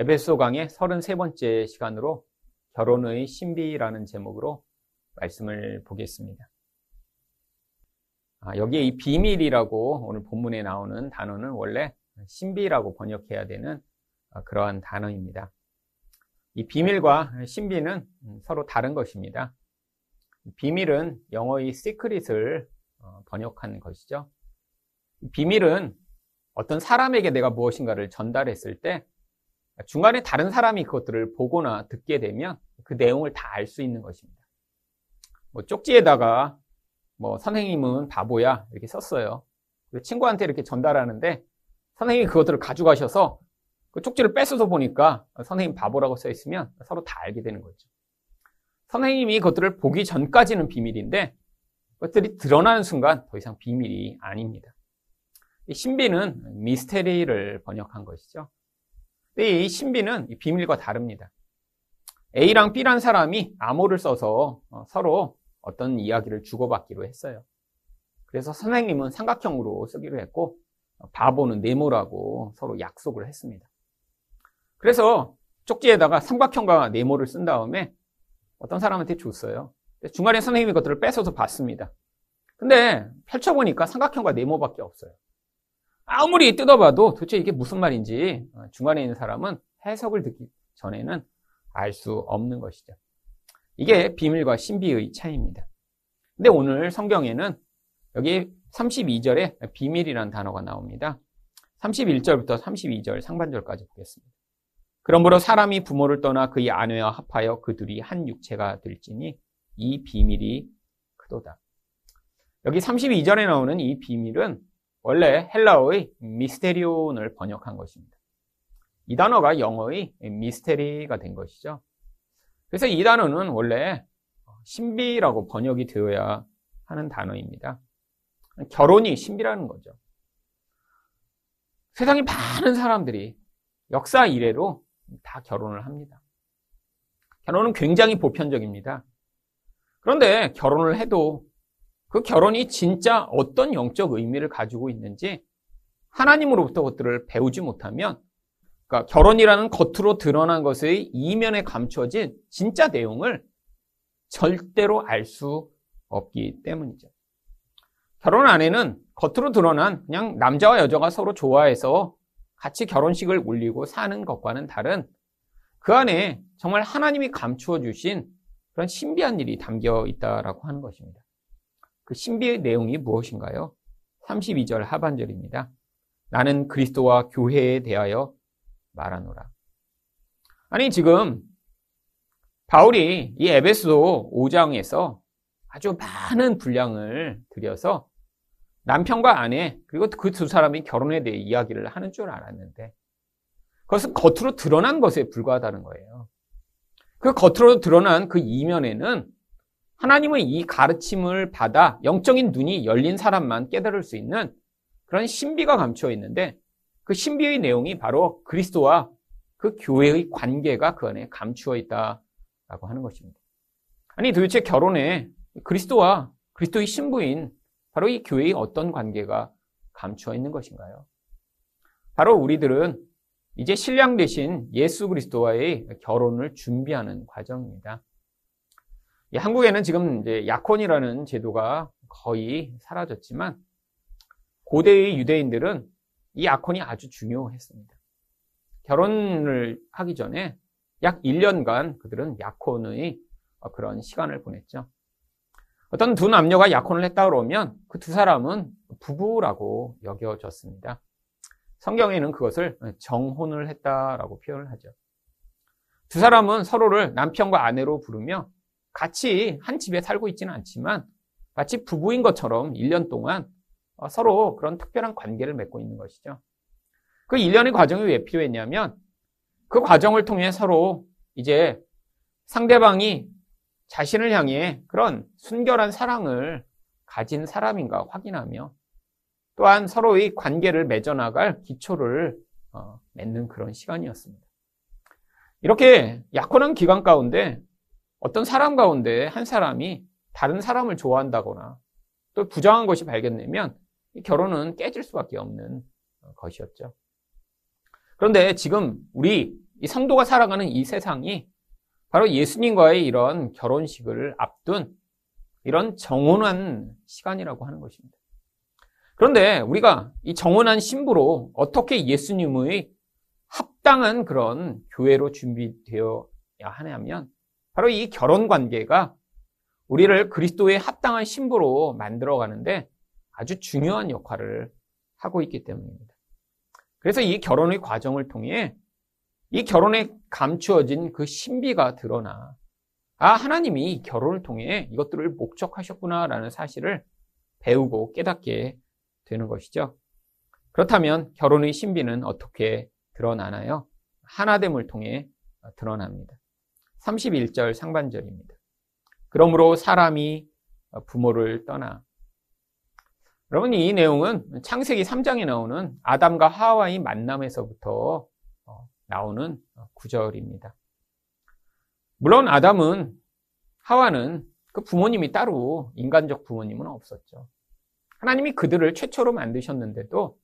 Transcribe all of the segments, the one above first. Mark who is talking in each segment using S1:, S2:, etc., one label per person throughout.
S1: 에베소 강의 33번째 시간으로 결혼의 신비라는 제목으로 말씀을 보겠습니다. 아, 여기에 이 비밀이라고 오늘 본문에 나오는 단어는 원래 신비라고 번역해야 되는 아, 그러한 단어입니다. 이 비밀과 신비는 서로 다른 것입니다. 비밀은 영어의 secret을 어, 번역한 것이죠. 비밀은 어떤 사람에게 내가 무엇인가를 전달했을 때 중간에 다른 사람이 그것들을 보거나 듣게 되면 그 내용을 다 알 수 있는 것입니다. 뭐 쪽지에다가 뭐 선생님은 바보야 이렇게 썼어요. 친구한테 이렇게 전달하는데 선생님이 그것들을 가져가셔서 그 쪽지를 뺏어서 보니까 선생님 바보라고 써 있으면 서로 다 알게 되는 거죠. 선생님이 그것들을 보기 전까지는 비밀인데 그것들이 드러나는 순간 더 이상 비밀이 아닙니다. 신비는 미스테리를 번역한 것이죠. 근데 이 신비는 비밀과 다릅니다. A랑 B란 사람이 암호를 써서 어, 서로 어떤 이야기를 주고받기로 했어요. 그래서 선생님은 삼각형으로 쓰기로 했고 바보는 네모라고 서로 약속을 했습니다. 그래서 쪽지에다가 삼각형과 네모를 쓴 다음에 어떤 사람한테 줬어요. 중간에 선생님이 그것들을 뺏어서 봤습니다. 근데 펼쳐보니까 삼각형과 네모밖에 없어요. 아무리 뜯어봐도 도대체 이게 무슨 말인지 어, 중간에 있는 사람은 해석을 듣기 전에는 알 수 없는 것이죠. 이게 비밀과 신비의 차이입니다. 근데 오늘 성경에는 여기 32절에 비밀이라는 단어가 나옵니다. 31절부터 32절 상반절까지 보겠습니다. 그러므로 사람이 부모를 떠나 그의 아내와 합하여 그들이 한 육체가 될지니 이 비밀이 크도다. 여기 32절에 나오는 이 비밀은 원래 헬라어의 미스테리온을 번역한 것입니다. 이 단어가 영어의 미스테리가 된 것이죠. 그래서 이 단어는 원래 신비라고 번역이 되어야 하는 단어입니다. 결혼이 신비라는 거죠. 세상에 많은 사람들이 역사 이래로 다 결혼을 합니다. 결혼은 굉장히 보편적입니다. 그런데 결혼을 해도 그 결혼이 진짜 어떤 영적 의미를 가지고 있는지 하나님으로부터 것들을 배우지 못하면 그러니까 결혼이라는 겉으로 드러난 것의 이면에 감춰진 진짜 내용을 절대로 알 수 없기 때문이죠. 결혼 안에는 겉으로 드러난 그냥 남자와 여자가 서로 좋아해서 같이 결혼식을 올리고 사는 것과는 다른 그 안에 정말 하나님이 감추어 주신 그런 신비한 일이 담겨 있다라고 하는 것입니다. 그 신비의 내용이 무엇인가요? 32절 하반절입니다. 나는 그리스도와 교회에 대하여 말하노라. 아니, 지금 바울이 이 에베소 5장에서 아주 많은 분량을 들여서 남편과 아내, 그리고 그 두 사람이 결혼에 대해 이야기를 하는 줄 알았는데, 그것은 겉으로 드러난 것에 불과하다는 거예요. 그 겉으로 드러난 그 이면에는 하나님의 이 가르침을 받아 영적인 눈이 열린 사람만 깨달을 수 있는 그런 신비가 감추어 있는데 그 신비의 내용이 바로 그리스도와 그 교회의 관계가 그 안에 감추어 있다라고 하는 것입니다. 아니 도대체 결혼에 그리스도와 그리스도의 신부인 바로 이 교회의 어떤 관계가 감추어 있는 것인가요? 바로 우리들은 이제 신랑 대신 예수 그리스도와의 결혼을 준비하는 과정입니다. 한국에는 지금 이제 약혼이라는 제도가 거의 사라졌지만 고대의 유대인들은 이 약혼이 아주 중요했습니다. 결혼을 하기 전에 약 1년간 그들은 약혼의 그런 시간을 보냈죠. 어떤 두 남녀가 약혼을 했다 그러면 그 두 사람은 부부라고 여겨졌습니다. 성경에는 그것을 정혼을 했다라고 표현을 하죠. 두 사람은 서로를 남편과 아내로 부르며 같이 한 집에 살고 있지는 않지만 마치 부부인 것처럼 1년 동안 어, 서로 그런 특별한 관계를 맺고 있는 것이죠. 그 1년의 과정이 왜 필요했냐면 그 과정을 통해 서로 이제 상대방이 자신을 향해 그런 순결한 사랑을 가진 사람인가 확인하며 또한 서로의 관계를 맺어나갈 기초를 어, 맺는 그런 시간이었습니다. 이렇게 약혼한 기간 가운데 어떤 사람 가운데 한 사람이 다른 사람을 좋아한다거나 또 부정한 것이 발견되면 결혼은 깨질 수밖에 없는 것이었죠. 그런데 지금 우리 이 성도가 살아가는 이 세상이 바로 예수님과의 이런 결혼식을 앞둔 이런 정혼한 시간이라고 하는 것입니다. 그런데 우리가 이 정혼한 신부로 어떻게 예수님의 합당한 그런 교회로 준비되어야 하냐면 바로 이 결혼 관계가 우리를 그리스도의 합당한 신부로 만들어 가는데 아주 중요한 역할을 하고 있기 때문입니다. 그래서 이 결혼의 과정을 통해 이 결혼에 감추어진 그 신비가 드러나 아 하나님이 결혼을 통해 이것들을 목적하셨구나라는 사실을 배우고 깨닫게 되는 것이죠. 그렇다면 결혼의 신비는 어떻게 드러나나요? 하나됨을 통해 드러납니다. 31절 상반절입니다. 그러므로 사람이 부모를 떠나 여러분 이 내용은 창세기 3장에 나오는 아담과 하와의 만남에서부터 어, 나오는 구절입니다. 물론 아담은 하와는 그 부모님이 따로 인간적 부모님은 없었죠. 하나님이 그들을 최초로 만드셨는데도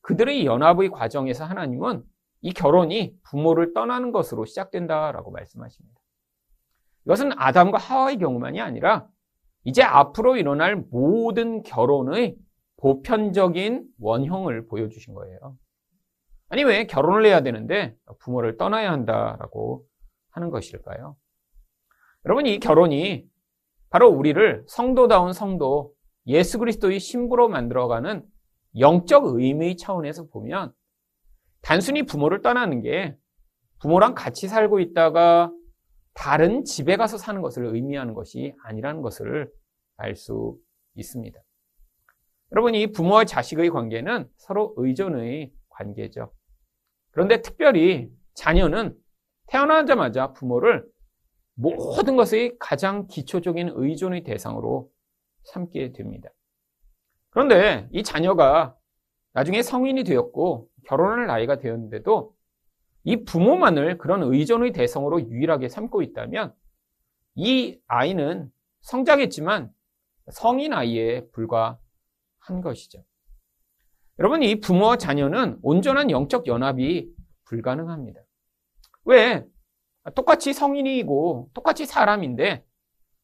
S1: 그들의 연합의 과정에서 하나님은 이 결혼이 부모를 떠나는 것으로 시작된다라고 말씀하십니다. 이것은 아담과 하와의 경우만이 아니라 이제 앞으로 일어날 모든 결혼의 보편적인 원형을 보여주신 거예요. 아니, 왜 결혼을 해야 되는데 부모를 떠나야 한다라고 하는 것일까요? 여러분, 이 결혼이 바로 우리를 성도다운 성도, 예수 그리스도의 신부로 만들어가는 영적 의미 차원에서 보면 단순히 부모를 떠나는 게 부모랑 같이 살고 있다가 다른 집에 가서 사는 것을 의미하는 것이 아니라는 것을 알 수 있습니다. 여러분, 이 부모와 자식의 관계는 서로 의존의 관계죠. 그런데 특별히 자녀는 태어나자마자 부모를 모든 것의 가장 기초적인 의존의 대상으로 삼게 됩니다. 그런데 이 자녀가 나중에 성인이 되었고 결혼할 나이가 되었는데도 이 부모만을 그런 의존의 대상으로 유일하게 삼고 있다면 이 아이는 성장했지만 성인 아이에 불과한 것이죠. 여러분, 이 부모와 자녀는 온전한 영적 연합이 불가능합니다. 왜? 똑같이 성인이고 똑같이 사람인데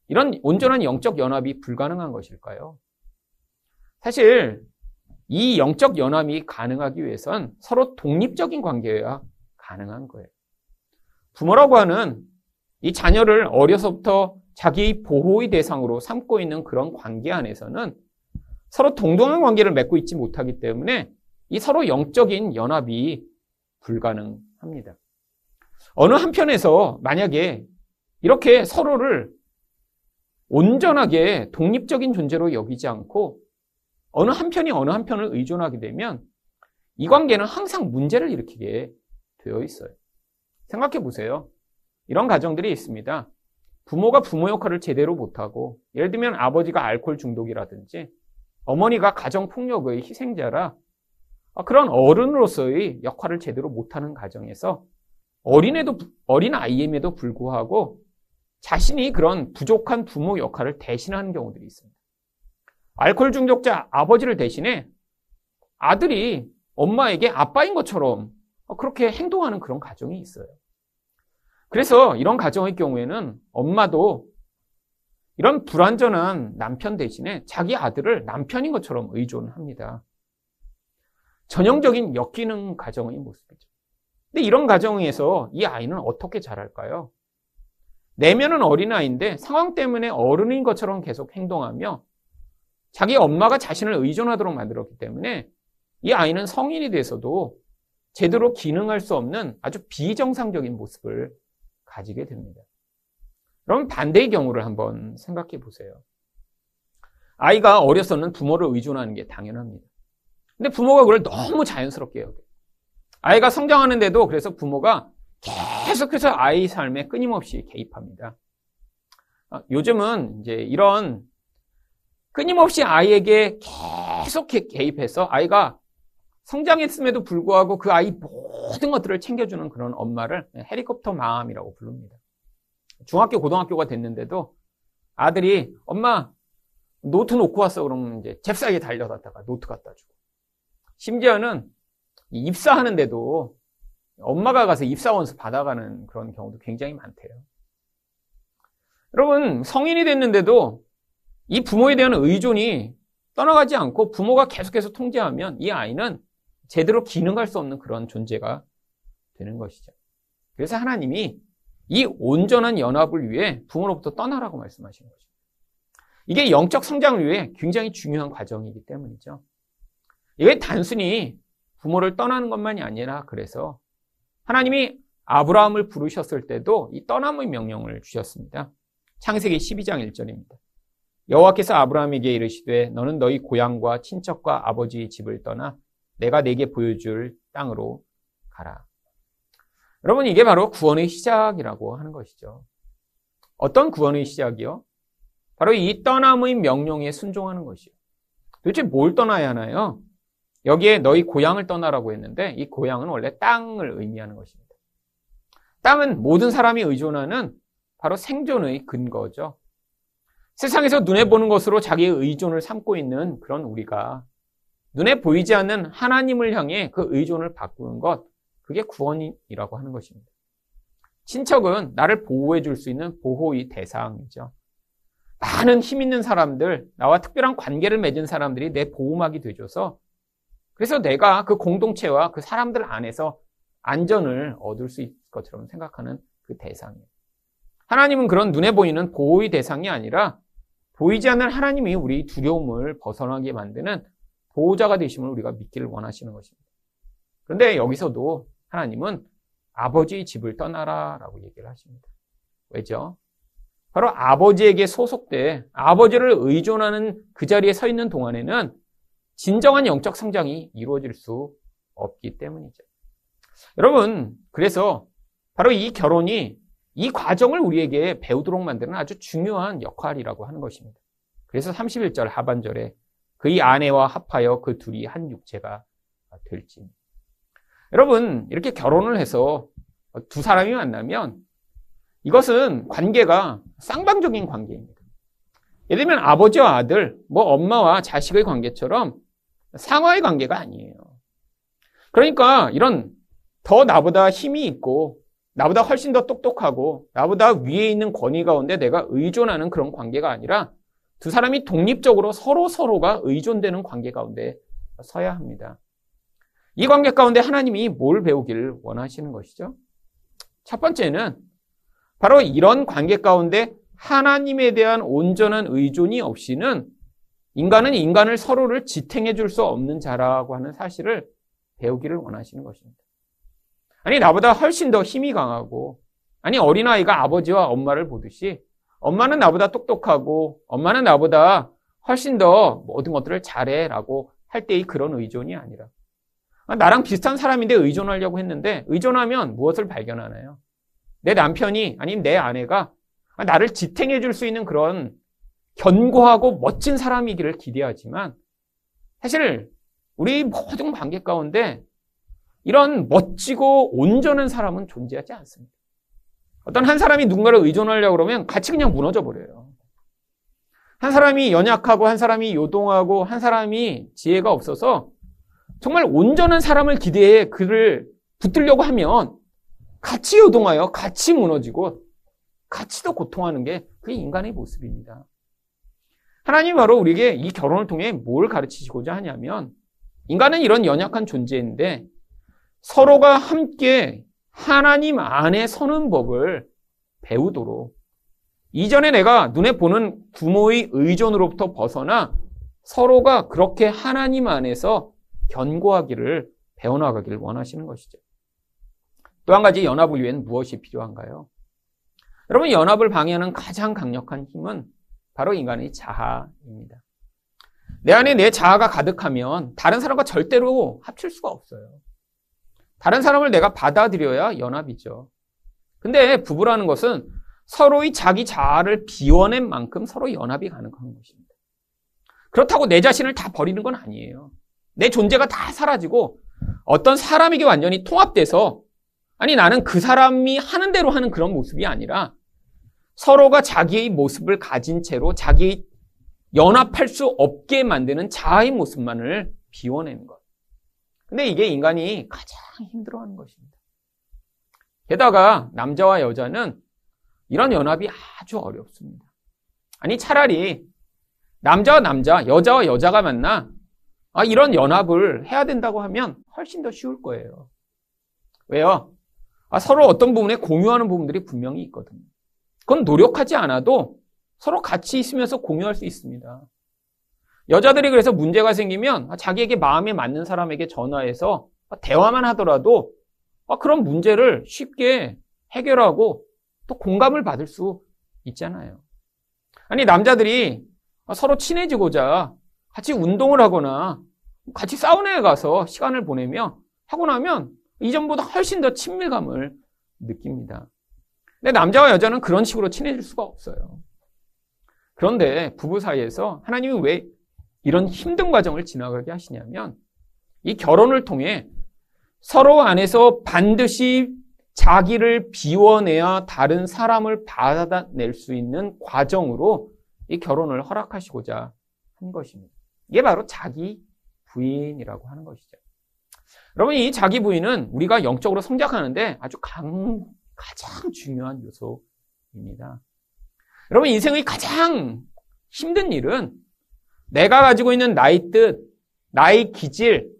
S1: 이런 온전한 영적 연합이 불가능한 것일까요? 사실 이 영적 연합이 가능하기 위해선 서로 독립적인 관계여야 가능한 거예요. 부모라고 하는 이 자녀를 어려서부터 자기 보호의 대상으로 삼고 있는 그런 관계 안에서는 서로 동등한 관계를 맺고 있지 못하기 때문에 이 서로 영적인 연합이 불가능합니다. 어느 한편에서 만약에 이렇게 서로를 온전하게 독립적인 존재로 여기지 않고 어느 한편이 어느 한편을 의존하게 되면 이 관계는 항상 문제를 일으키게 되어 있어요. 생각해 보세요. 이런 가정들이 있습니다. 부모가 부모 역할을 제대로 못하고, 예를 들면 아버지가 알코올 중독이라든지, 어머니가 가정폭력의 희생자라, 아, 그런 어른으로서의 역할을 제대로 못하는 가정에서 어린애도, 어린 아이임에도 불구하고 자신이 그런 부족한 부모 역할을 대신하는 경우들이 있습니다. 알코올 중독자 아버지를 대신해 아들이 엄마에게 아빠인 것처럼 그렇게 행동하는 그런 가정이 있어요. 그래서 이런 가정의 경우에는 엄마도 이런 불완전한 남편 대신에 자기 아들을 남편인 것처럼 의존합니다. 전형적인 역기능 가정의 모습이죠. 근데 이런 가정에서 이 아이는 어떻게 자랄까요? 내면은 어린아이인데 상황 때문에 어른인 것처럼 계속 행동하며 자기 엄마가 자신을 의존하도록 만들었기 때문에 이 아이는 성인이 돼서도 제대로 기능할 수 없는 아주 비정상적인 모습을 가지게 됩니다. 그럼 반대의 경우를 한번 생각해 보세요. 아이가 어려서는 부모를 의존하는 게 당연합니다. 근데 부모가 그걸 너무 자연스럽게 여겨요. 아이가 성장하는데도 그래서 부모가 계속해서 아이 삶에 끊임없이 개입합니다. 아, 요즘은 이제 이런 끊임없이 아이에게 계속 개입해서 아이가 성장했음에도 불구하고 그 아이 모든 것들을 챙겨주는 그런 엄마를 헬리콥터 마음이라고 부릅니다. 중학교, 고등학교가 됐는데도 아들이 엄마 노트 놓고 왔어 그러면 이제 잽싸게 달려갔다가 노트 갖다 주고 심지어는 입사하는데도 엄마가 가서 입사 원서 받아가는 그런 경우도 굉장히 많대요. 여러분, 성인이 됐는데도 이 부모에 대한 의존이 떠나가지 않고 부모가 계속해서 통제하면 이 아이는 제대로 기능할 수 없는 그런 존재가 되는 것이죠. 그래서 하나님이 이 온전한 연합을 위해 부모로부터 떠나라고 말씀하시는 거죠. 이게 영적 성장을 위해 굉장히 중요한 과정이기 때문이죠. 이게 단순히 부모를 떠나는 것만이 아니라 그래서 하나님이 아브라함을 부르셨을 때도 이 떠남의 명령을 주셨습니다. 창세기 12장 1절입니다. 여호와께서 아브라함에게 이르시되 너는 너희 고향과 친척과 아버지의 집을 떠나 내가 내게 보여줄 땅으로 가라. 여러분 이게 바로 구원의 시작이라고 하는 것이죠. 어떤 구원의 시작이요? 바로 이 떠남의 명령에 순종하는 것이요. 도대체 뭘 떠나야 하나요? 여기에 너희 고향을 떠나라고 했는데 이 고향은 원래 땅을 의미하는 것입니다. 땅은 모든 사람이 의존하는 바로 생존의 근거죠. 세상에서 눈에 보는 것으로 자기의 의존을 삼고 있는 그런 우리가 눈에 보이지 않는 하나님을 향해 그 의존을 바꾸는 것, 그게 구원이라고 하는 것입니다. 친척은 나를 보호해 줄 수 있는 보호의 대상이죠. 많은 힘 있는 사람들, 나와 특별한 관계를 맺은 사람들이 내 보호막이 되줘서 그래서 내가 그 공동체와 그 사람들 안에서 안전을 얻을 수 있을 것처럼 생각하는 그 대상이에요. 하나님은 그런 눈에 보이는 보호의 대상이 아니라 보이지 않는 하나님이 우리 두려움을 벗어나게 만드는 보호자가 되심을 우리가 믿기를 원하시는 것입니다. 그런데 여기서도 하나님은 아버지의 집을 떠나라 라고 얘기를 하십니다. 왜죠? 바로 아버지에게 소속돼 아버지를 의존하는 그 자리에 서 있는 동안에는 진정한 영적 성장이 이루어질 수 없기 때문이죠. 여러분, 그래서 바로 이 결혼이 이 과정을 우리에게 배우도록 만드는 아주 중요한 역할이라고 하는 것입니다. 그래서 31절 하반절에 그의 아내와 합하여 그 둘이 한 육체가 될지. 여러분, 이렇게 결혼을 해서 두 사람이 만나면 이것은 관계가 쌍방적인 관계입니다. 예를 들면 아버지와 아들, 뭐 엄마와 자식의 관계처럼 상하의 관계가 아니에요. 그러니까 이런 더 나보다 힘이 있고 나보다 훨씬 더 똑똑하고 나보다 위에 있는 권위 가운데 내가 의존하는 그런 관계가 아니라 두 사람이 독립적으로 서로 서로가 의존되는 관계 가운데 서야 합니다. 이 관계 가운데 하나님이 뭘 배우기를 원하시는 것이죠? 첫 번째는 바로 이런 관계 가운데 하나님에 대한 온전한 의존이 없이는 인간은 인간을 서로를 지탱해 줄 수 없는 자라고 하는 사실을 배우기를 원하시는 것입니다. 아니, 나보다 훨씬 더 힘이 강하고, 아니, 어린아이가 아버지와 엄마를 보듯이, 엄마는 나보다 똑똑하고, 엄마는 나보다 훨씬 더 모든 것들을 잘해 라고 할 때의 그런 의존이 아니라, 나랑 비슷한 사람인데 의존하려고 했는데, 의존하면 무엇을 발견하나요? 내 남편이, 아니면 내 아내가 나를 지탱해 줄 수 있는 그런 견고하고 멋진 사람이기를 기대하지만, 사실 우리 모든 관계 가운데 이런 멋지고 온전한 사람은 존재하지 않습니다. 어떤 한 사람이 누군가를 의존하려고 그러면 같이 그냥 무너져 버려요. 한 사람이 연약하고 한 사람이 요동하고 한 사람이 지혜가 없어서 정말 온전한 사람을 기대해 그를 붙들려고 하면 같이 요동하여 같이 무너지고 같이 더 고통하는 게 그게 인간의 모습입니다. 하나님 바로 우리에게 이 결혼을 통해 뭘 가르치시고자 하냐면 인간은 이런 연약한 존재인데 서로가 함께 하나님 안에 서는 법을 배우도록 이전에 내가 눈에 보는 부모의 의존으로부터 벗어나 서로가 그렇게 하나님 안에서 견고하기를 배워나가기를 원하시는 것이죠. 또 한 가지 연합을 위해는 무엇이 필요한가요? 여러분, 연합을 방해하는 가장 강력한 힘은 바로 인간의 자아입니다. 내 안에 내 자아가 가득하면 다른 사람과 절대로 합칠 수가 없어요. 다른 사람을 내가 받아들여야 연합이죠. 근데 부부라는 것은 서로의 자기 자아를 비워낸 만큼 서로 연합이 가능한 것입니다. 그렇다고 내 자신을 다 버리는 건 아니에요. 내 존재가 다 사라지고 어떤 사람에게 완전히 통합돼서 아니 나는 그 사람이 하는 대로 하는 그런 모습이 아니라 서로가 자기의 모습을 가진 채로 자기 연합할 수 없게 만드는 자아의 모습만을 비워내는 것. 근데 이게 인간이 가장 힘들어하는 것입니다. 게다가 남자와 여자는 이런 연합이 아주 어렵습니다. 아니 차라리 남자와 남자, 여자와 여자가 만나 아, 이런 연합을 해야 된다고 하면 훨씬 더 쉬울 거예요. 왜요? 아, 서로 어떤 부분에 공유하는 부분들이 분명히 있거든요. 그건 노력하지 않아도 서로 같이 있으면서 공유할 수 있습니다. 여자들이 그래서 문제가 생기면 자기에게 마음에 맞는 사람에게 전화해서 대화만 하더라도 그런 문제를 쉽게 해결하고 또 공감을 받을 수 있잖아요. 아니, 남자들이 서로 친해지고자 같이 운동을 하거나 같이 사우나에 가서 시간을 보내며 하고 나면 이전보다 훨씬 더 친밀감을 느낍니다. 근데 남자와 여자는 그런 식으로 친해질 수가 없어요. 그런데 부부 사이에서 하나님이 왜 이런 힘든 과정을 지나가게 하시냐면 이 결혼을 통해 서로 안에서 반드시 자기를 비워내야 다른 사람을 받아낼 수 있는 과정으로 이 결혼을 허락하시고자 한 것입니다. 이게 바로 자기 부인이라고 하는 것이죠. 여러분, 이 자기 부인은 우리가 영적으로 성장하는데 아주 강, 가장 중요한 요소입니다. 여러분, 인생의 가장 힘든 일은 내가 가지고 있는 나의 뜻, 나의 기질,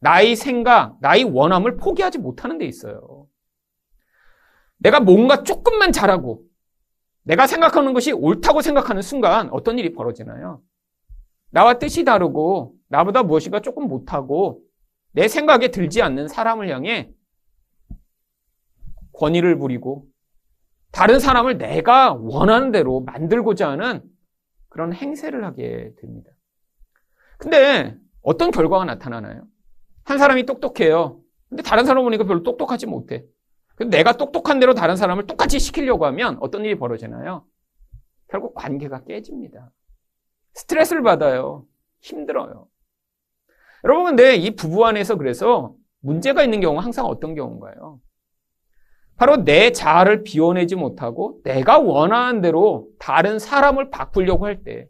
S1: 나의 생각, 나의 원함을 포기하지 못하는 데 있어요. 내가 뭔가 조금만 잘하고 내가 생각하는 것이 옳다고 생각하는 순간 어떤 일이 벌어지나요? 나와 뜻이 다르고 나보다 무엇인가 조금 못하고 내 생각에 들지 않는 사람을 향해 권위를 부리고 다른 사람을 내가 원하는 대로 만들고자 하는 그런 행세를 하게 됩니다. 근데 어떤 결과가 나타나나요? 한 사람이 똑똑해요. 근데 다른 사람 보니까 별로 똑똑하지 못해. 내가 똑똑한 대로 다른 사람을 똑같이 시키려고 하면 어떤 일이 벌어지나요? 결국 관계가 깨집니다. 스트레스를 받아요. 힘들어요. 여러분, 근데 이 부부 안에서 그래서 문제가 있는 경우는 항상 어떤 경우인가요? 바로 내 자아를 비워내지 못하고 내가 원하는 대로 다른 사람을 바꾸려고 할 때,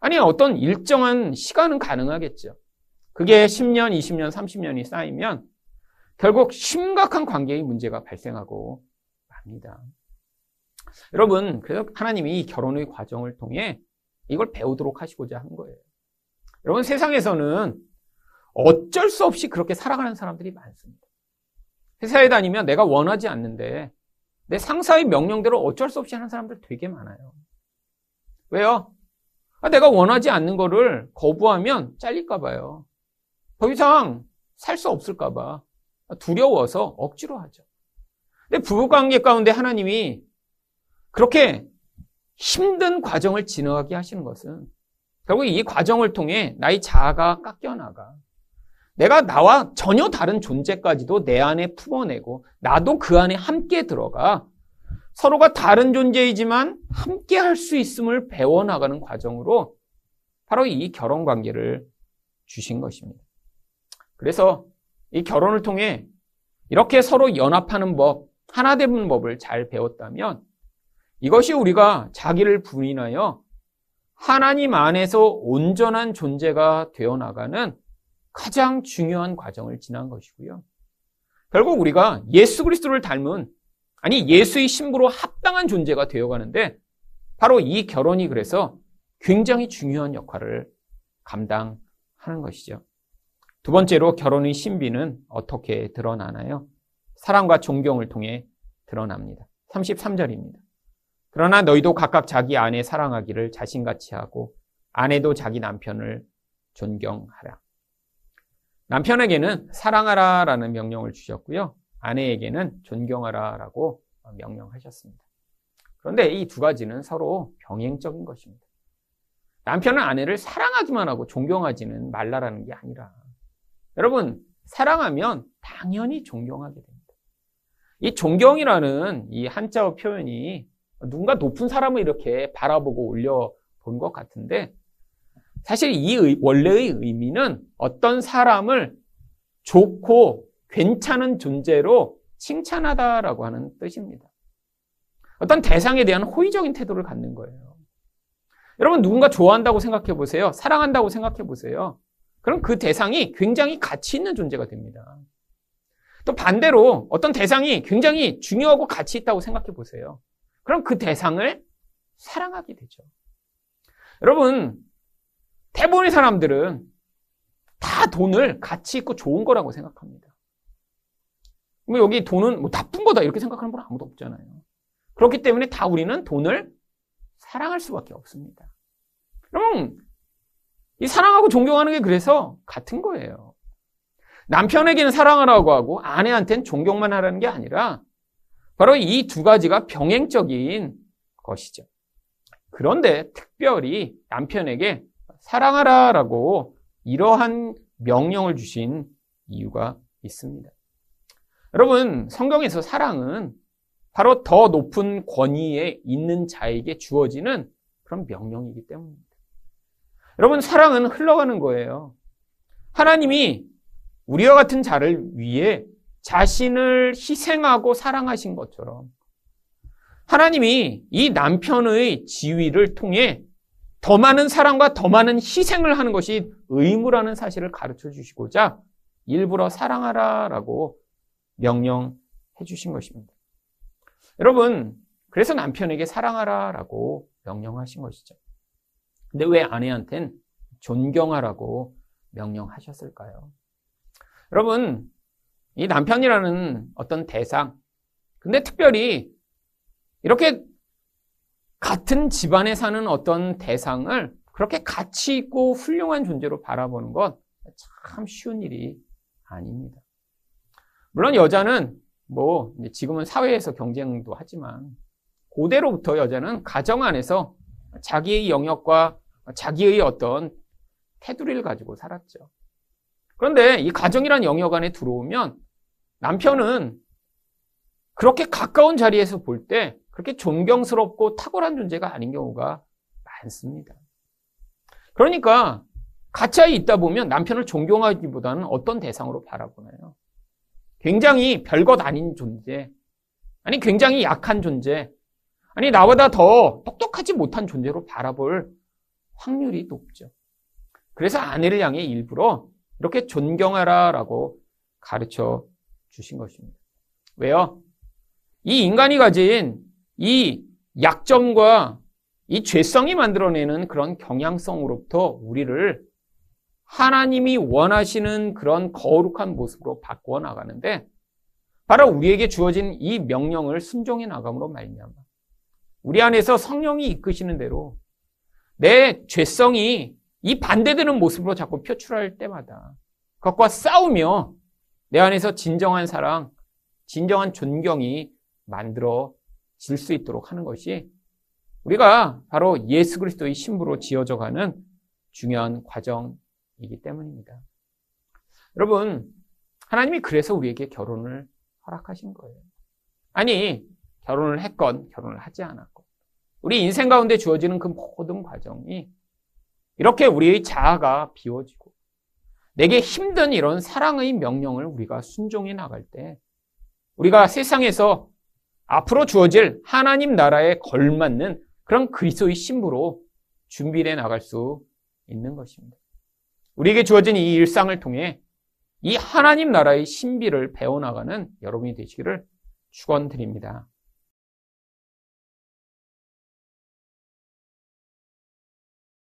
S1: 아니, 어떤 일정한 시간은 가능하겠죠. 그게 10년, 20년, 30년이 쌓이면 결국 심각한 관계의 문제가 발생하고 맙니다. 여러분, 그래서 하나님이 결혼의 과정을 통해 이걸 배우도록 하시고자 한 거예요. 여러분, 세상에서는 어쩔 수 없이 그렇게 살아가는 사람들이 많습니다. 회사에 다니면 내가 원하지 않는데 내 상사의 명령대로 어쩔 수 없이 하는 사람들 되게 많아요. 왜요? 아, 내가 원하지 않는 거를 거부하면 잘릴까 봐요. 더 이상 살 수 없을까 봐. 두려워서 억지로 하죠. 근데 부부관계 가운데 하나님이 그렇게 힘든 과정을 지나가게 하시는 것은 결국 이 과정을 통해 나의 자아가 깎여나가. 내가 나와 전혀 다른 존재까지도 내 안에 품어내고 나도 그 안에 함께 들어가 서로가 다른 존재이지만 함께 할 수 있음을 배워나가는 과정으로 바로 이 결혼 관계를 주신 것입니다. 그래서 이 결혼을 통해 이렇게 서로 연합하는 법, 하나 되는 법을 잘 배웠다면 이것이 우리가 자기를 부인하여 하나님 안에서 온전한 존재가 되어 나가는 가장 중요한 과정을 지난 것이고요. 결국 우리가 예수 그리스도를 닮은 아니 예수의 신부로 합당한 존재가 되어 가는데 바로 이 결혼이 그래서 굉장히 중요한 역할을 감당하는 것이죠. 두 번째로 결혼의 신비는 어떻게 드러나나요? 사랑과 존경을 통해 드러납니다. 33절입니다. 그러나 너희도 각각 자기 아내 사랑하기를 자신같이 하고 아내도 자기 남편을 존경하라. 남편에게는 사랑하라라는 명령을 주셨고요. 아내에게는 존경하라라고 명령하셨습니다. 그런데 이 두 가지는 서로 병행적인 것입니다. 남편은 아내를 사랑하기만 하고 존경하지는 말라라는 게 아니라 여러분 사랑하면 당연히 존경하게 됩니다. 이 존경이라는 이 한자어 표현이 누군가 높은 사람을 이렇게 바라보고 올려 본 것 같은데 사실 이 원래의 의미는 어떤 사람을 좋고 괜찮은 존재로 칭찬하다라고 하는 뜻입니다. 어떤 대상에 대한 호의적인 태도를 갖는 거예요. 여러분 누군가 좋아한다고 생각해 보세요. 사랑한다고 생각해 보세요. 그럼 그 대상이 굉장히 가치 있는 존재가 됩니다. 또 반대로 어떤 대상이 굉장히 중요하고 가치 있다고 생각해 보세요. 그럼 그 대상을 사랑하게 되죠. 여러분, 대부분의 사람들은 다 돈을 가치 있고 좋은 거라고 생각합니다. 뭐 여기 돈은 뭐 나쁜 거다 이렇게 생각하는 분 아무도 없잖아요. 그렇기 때문에 다 우리는 돈을 사랑할 수밖에 없습니다. 그럼 이 사랑하고 존경하는 게 그래서 같은 거예요. 남편에게는 사랑하라고 하고 아내한테는 존경만 하라는 게 아니라 바로 이 두 가지가 병행적인 것이죠. 그런데 특별히 남편에게 사랑하라라고 이러한 명령을 주신 이유가 있습니다. 여러분, 성경에서 사랑은 바로 더 높은 권위에 있는 자에게 주어지는 그런 명령이기 때문입니다. 여러분, 사랑은 흘러가는 거예요. 하나님이 우리와 같은 자를 위해 자신을 희생하고 사랑하신 것처럼 하나님이 이 남편의 지위를 통해 더 많은 사랑과 더 많은 희생을 하는 것이 의무라는 사실을 가르쳐 주시고자 일부러 사랑하라라고 명령해 주신 것입니다. 여러분, 그래서 남편에게 사랑하라라고 명령하신 것이죠. 근데 왜 아내한텐 존경하라고 명령하셨을까요? 여러분, 이 남편이라는 어떤 대상, 근데 특별히 이렇게 같은 집안에 사는 어떤 대상을 그렇게 가치 있고 훌륭한 존재로 바라보는 건 참 쉬운 일이 아닙니다. 물론 여자는 뭐 지금은 사회에서 경쟁도 하지만 고대로부터 여자는 가정 안에서 자기의 영역과 자기의 어떤 테두리를 가지고 살았죠. 그런데 이 가정이란 영역 안에 들어오면 남편은 그렇게 가까운 자리에서 볼 때 그렇게 존경스럽고 탁월한 존재가 아닌 경우가 많습니다. 그러니까 가짜에 있다 보면 남편을 존경하기보다는 어떤 대상으로 바라보나요? 굉장히 별것 아닌 존재, 아니 굉장히 약한 존재, 아니 나보다 더 똑똑하지 못한 존재로 바라볼 확률이 높죠. 그래서 아내를 향해 일부러 이렇게 존경하라라고 가르쳐 주신 것입니다. 왜요? 이 인간이 가진 이 약점과 이 죄성이 만들어내는 그런 경향성으로부터 우리를 하나님이 원하시는 그런 거룩한 모습으로 바꾸어 나가는데 바로 우리에게 주어진 이 명령을 순종해 나감으로 말미암아 우리 안에서 성령이 이끄시는 대로 내 죄성이 이 반대되는 모습으로 자꾸 표출할 때마다 그것과 싸우며 내 안에서 진정한 사랑, 진정한 존경이 만들어질 수 있도록 하는 것이 우리가 바로 예수 그리스도의 신부로 지어져 가는 중요한 과정 이기 때문입니다. 여러분, 하나님이 그래서 우리에게 결혼을 허락하신 거예요. 아니, 결혼을 했건 결혼을 하지 않았건 우리 인생 가운데 주어지는 그 모든 과정이 이렇게 우리의 자아가 비워지고 내게 힘든 이런 사랑의 명령을 우리가 순종해 나갈 때 우리가 세상에서 앞으로 주어질 하나님 나라에 걸맞는 그런 그리스도의 신부로 준비해 나갈 수 있는 것입니다. 우리에게 주어진 이 일상을 통해 이 하나님 나라의 신비를 배워나가는 여러분이 되시기를 축원드립니다.